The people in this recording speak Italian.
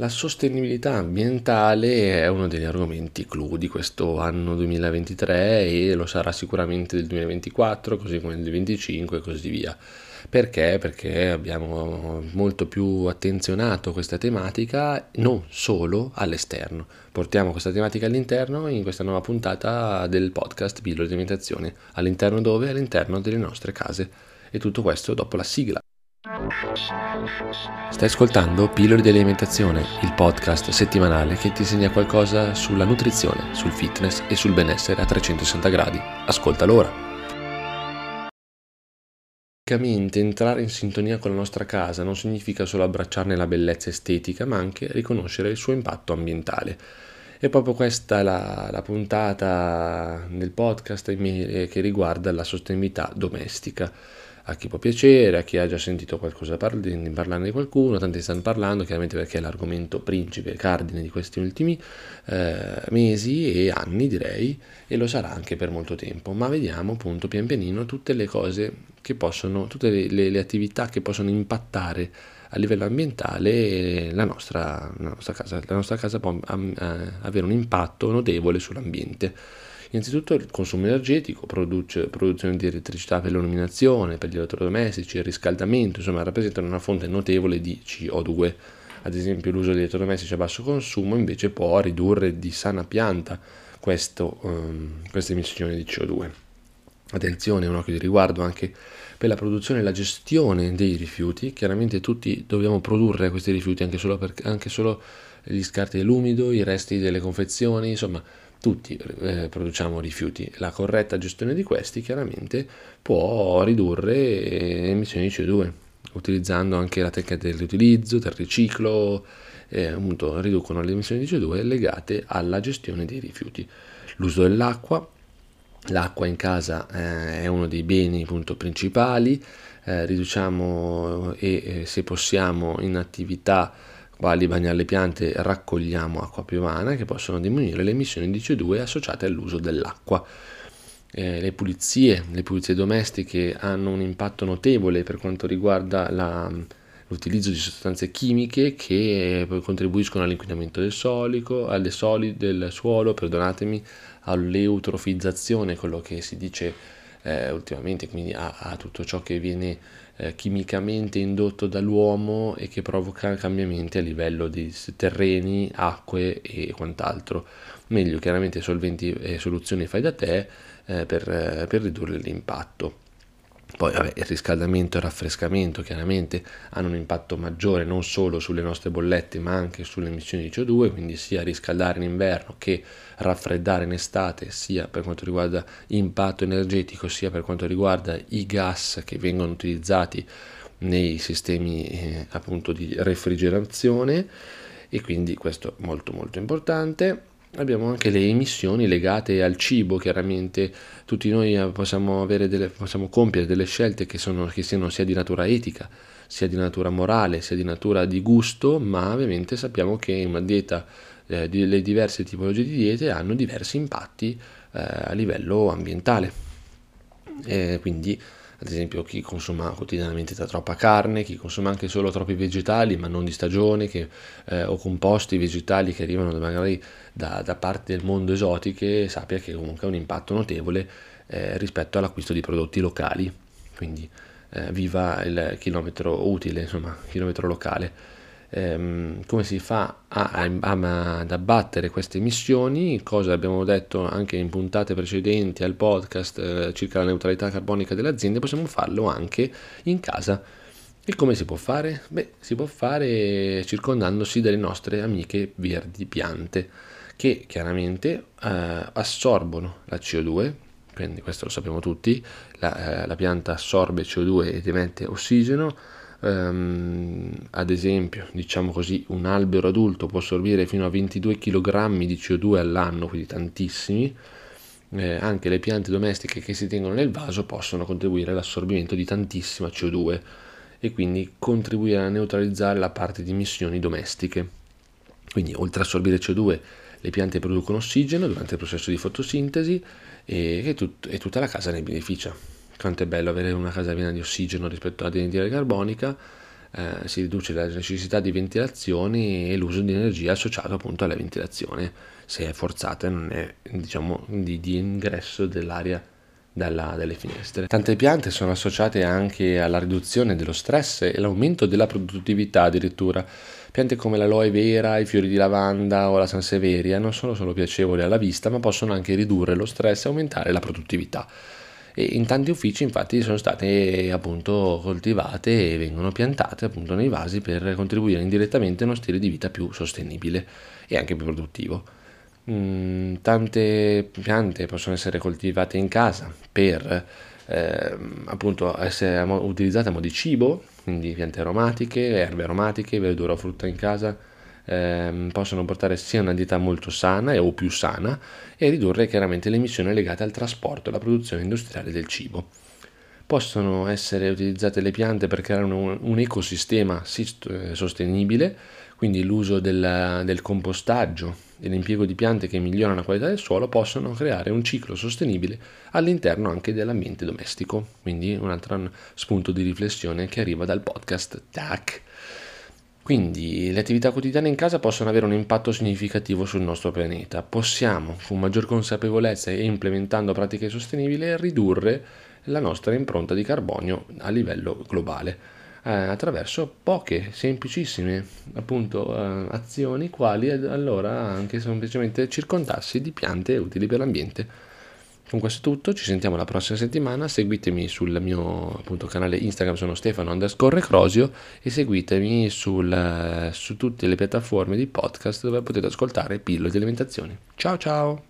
La sostenibilità ambientale è uno degli argomenti clou di questo anno 2023 e lo sarà sicuramente del 2024, così come del 2025 e così via. Perché? Perché abbiamo molto più attenzionato questa tematica non solo all'esterno. Portiamo questa tematica all'interno in questa nuova puntata del podcast Pillole di Alimentazione. All'interno dove? All'interno delle nostre case. E tutto questo dopo la sigla. Stai ascoltando Pillole di Alimentazione, il podcast settimanale che ti insegna qualcosa sulla nutrizione, sul fitness e sul benessere a 360 gradi. Ascoltalo ora. Entrare in sintonia con la nostra casa non significa solo abbracciarne la bellezza estetica, ma anche riconoscere il suo impatto ambientale. E proprio questa è la, la puntata del podcast che riguarda la sostenibilità domestica a chi può piacere, a chi ha già sentito qualcosa parli, parlare di qualcuno, tanti stanno parlando, chiaramente perché è l'argomento principe, cardine di questi ultimi eh, mesi e anni direi, e lo sarà anche per molto tempo, ma vediamo appunto pian pianino tutte le cose che possono, tutte le, le, le attività che possono impattare a livello ambientale la nostra, la nostra casa. La nostra casa può um, avere un impatto notevole sull'ambiente. Innanzitutto il consumo energetico, produce, produzione di elettricità per l'illuminazione, per gli elettrodomestici, il riscaldamento, insomma rappresentano una fonte notevole di CO2. Ad esempio l'uso di elettrodomestici a basso consumo invece può ridurre di sana pianta questo, um, queste emissioni di CO2. Attenzione, un occhio di riguardo anche per la produzione e la gestione dei rifiuti. Chiaramente tutti dobbiamo produrre questi rifiuti, anche solo, per, anche solo gli scarti dell'umido, i resti delle confezioni, insomma tutti eh, produciamo rifiuti. La corretta gestione di questi chiaramente può ridurre eh, emissioni di CO2, utilizzando anche la tecnica del riutilizzo, del riciclo, eh, appunto riducono le emissioni di CO2 legate alla gestione dei rifiuti. L'uso dell'acqua, l'acqua in casa eh, è uno dei beni appunto, principali, eh, riduciamo e eh, se possiamo in attività quali bagnare le piante raccogliamo acqua piovana che possono diminuire le emissioni di CO2 associate all'uso dell'acqua. Eh, le, pulizie, le pulizie domestiche hanno un impatto notevole per quanto riguarda la, l'utilizzo di sostanze chimiche che contribuiscono all'inquinamento del, solico, soli, del suolo, all'eutrofizzazione, quello che si dice eh, ultimamente, quindi a, a, tutto ciò che viene eh, chimicamente indotto dall'uomo e che provoca cambiamenti a livello di terreni, acque e quant'altro. Meglio chiaramente solventi e soluzioni fai da te eh, per, eh, per ridurre l'impatto. Poi vabbè, il riscaldamento e il raffrescamento chiaramente hanno un impatto maggiore non solo sulle nostre bollette ma anche sulle emissioni di CO2, quindi sia riscaldare in inverno che raffreddare in estate, sia per quanto riguarda impatto energetico, sia per quanto riguarda i gas che vengono utilizzati nei sistemi eh, appunto di refrigerazione. E quindi questo è molto molto importante abbiamo anche le emissioni legate al cibo, chiaramente tutti noi eh, possiamo, delle, possiamo compiere delle scelte che, sono, che, siano sia di natura etica, sia di natura morale, sia di natura di gusto, ma ovviamente sappiamo che una dieta, eh, le diverse tipologie di diete hanno diversi impatti eh, a livello ambientale. Eh, quindi ad esempio chi consuma quotidianamente troppa carne, chi consuma anche solo troppi vegetali ma non di stagione che, eh, o composti vegetali che arrivano magari da, da parti del mondo esotiche sappia che comunque ha un impatto notevole eh, rispetto all'acquisto di prodotti locali, quindi eh, viva il chilometro utile, insomma, chilometro locale ehm, come si fa a, a, ad abbattere queste emissioni, cosa abbiamo detto anche in puntate precedenti al podcast eh, circa la neutralità carbonica delle aziende, possiamo farlo anche in casa. E come si può fare? Beh, si può fare circondandosi delle nostre amiche verdi piante che chiaramente eh, assorbono la CO2, quindi questo lo sappiamo tutti, la, eh, la pianta assorbe CO2 ed emette ossigeno, Um, ad esempio, diciamo così, un albero adulto può assorbire fino a 22 kg di CO2 all'anno, quindi tantissimi. Eh, anche le piante domestiche che si tengono nel vaso possono contribuire all'assorbimento di tantissima CO2 e quindi contribuire a neutralizzare la parte di emissioni domestiche. Quindi, oltre a assorbire CO2, le piante producono ossigeno durante il processo di fotosintesi e, tut- e tutta la casa ne beneficia quanto è bello avere una casa piena di ossigeno rispetto alla densità carbonica, eh, si riduce la necessità di ventilazione e l'uso di energia associato appunto alla ventilazione, se è forzata e non è diciamo di, di ingresso dell'aria dalla, dalle finestre. Tante piante sono associate anche alla riduzione dello stress e l'aumento della produttività addirittura. Piante come l'aloe vera, i fiori di lavanda o la sanseveria non sono solo piacevoli alla vista, ma possono anche ridurre lo stress e aumentare la produttività. E in tanti uffici infatti sono state appunto coltivate e vengono piantate appunto nei vasi per contribuire indirettamente a uno stile di vita più sostenibile e anche più produttivo. Mm, tante piante possono essere coltivate in casa per eh, appunto essere utilizzate a mo' di cibo, quindi piante aromatiche, erbe aromatiche, verdura o frutta in casa eh, possono portare sia una dieta molto sana o più sana e ridurre chiaramente le emissioni legate al trasporto e alla produzione industriale del cibo. Possono essere utilizzate le piante per creare un, un ecosistema eh, sostenibile, quindi l'uso del, del compostaggio e l'impiego di piante che migliorano la qualità del suolo possono creare un ciclo sostenibile all'interno anche dell'ambiente domestico. Quindi un altro spunto di riflessione che arriva dal podcast TAC. Quindi le attività quotidiane in casa possono avere un impatto significativo sul nostro pianeta. Possiamo, con maggior consapevolezza e implementando pratiche sostenibili, ridurre la nostra impronta di carbonio a livello globale eh, attraverso poche, semplicissime appunto eh, azioni, quali allora anche semplicemente circondarsi di piante utili per l'ambiente. Con questo è tutto, ci sentiamo la prossima settimana, seguitemi sul mio appunto, canale Instagram, sono Stefano underscore Crosio e seguitemi sul, su tutte le piattaforme di podcast dove potete ascoltare pillole di alimentazione. Ciao ciao!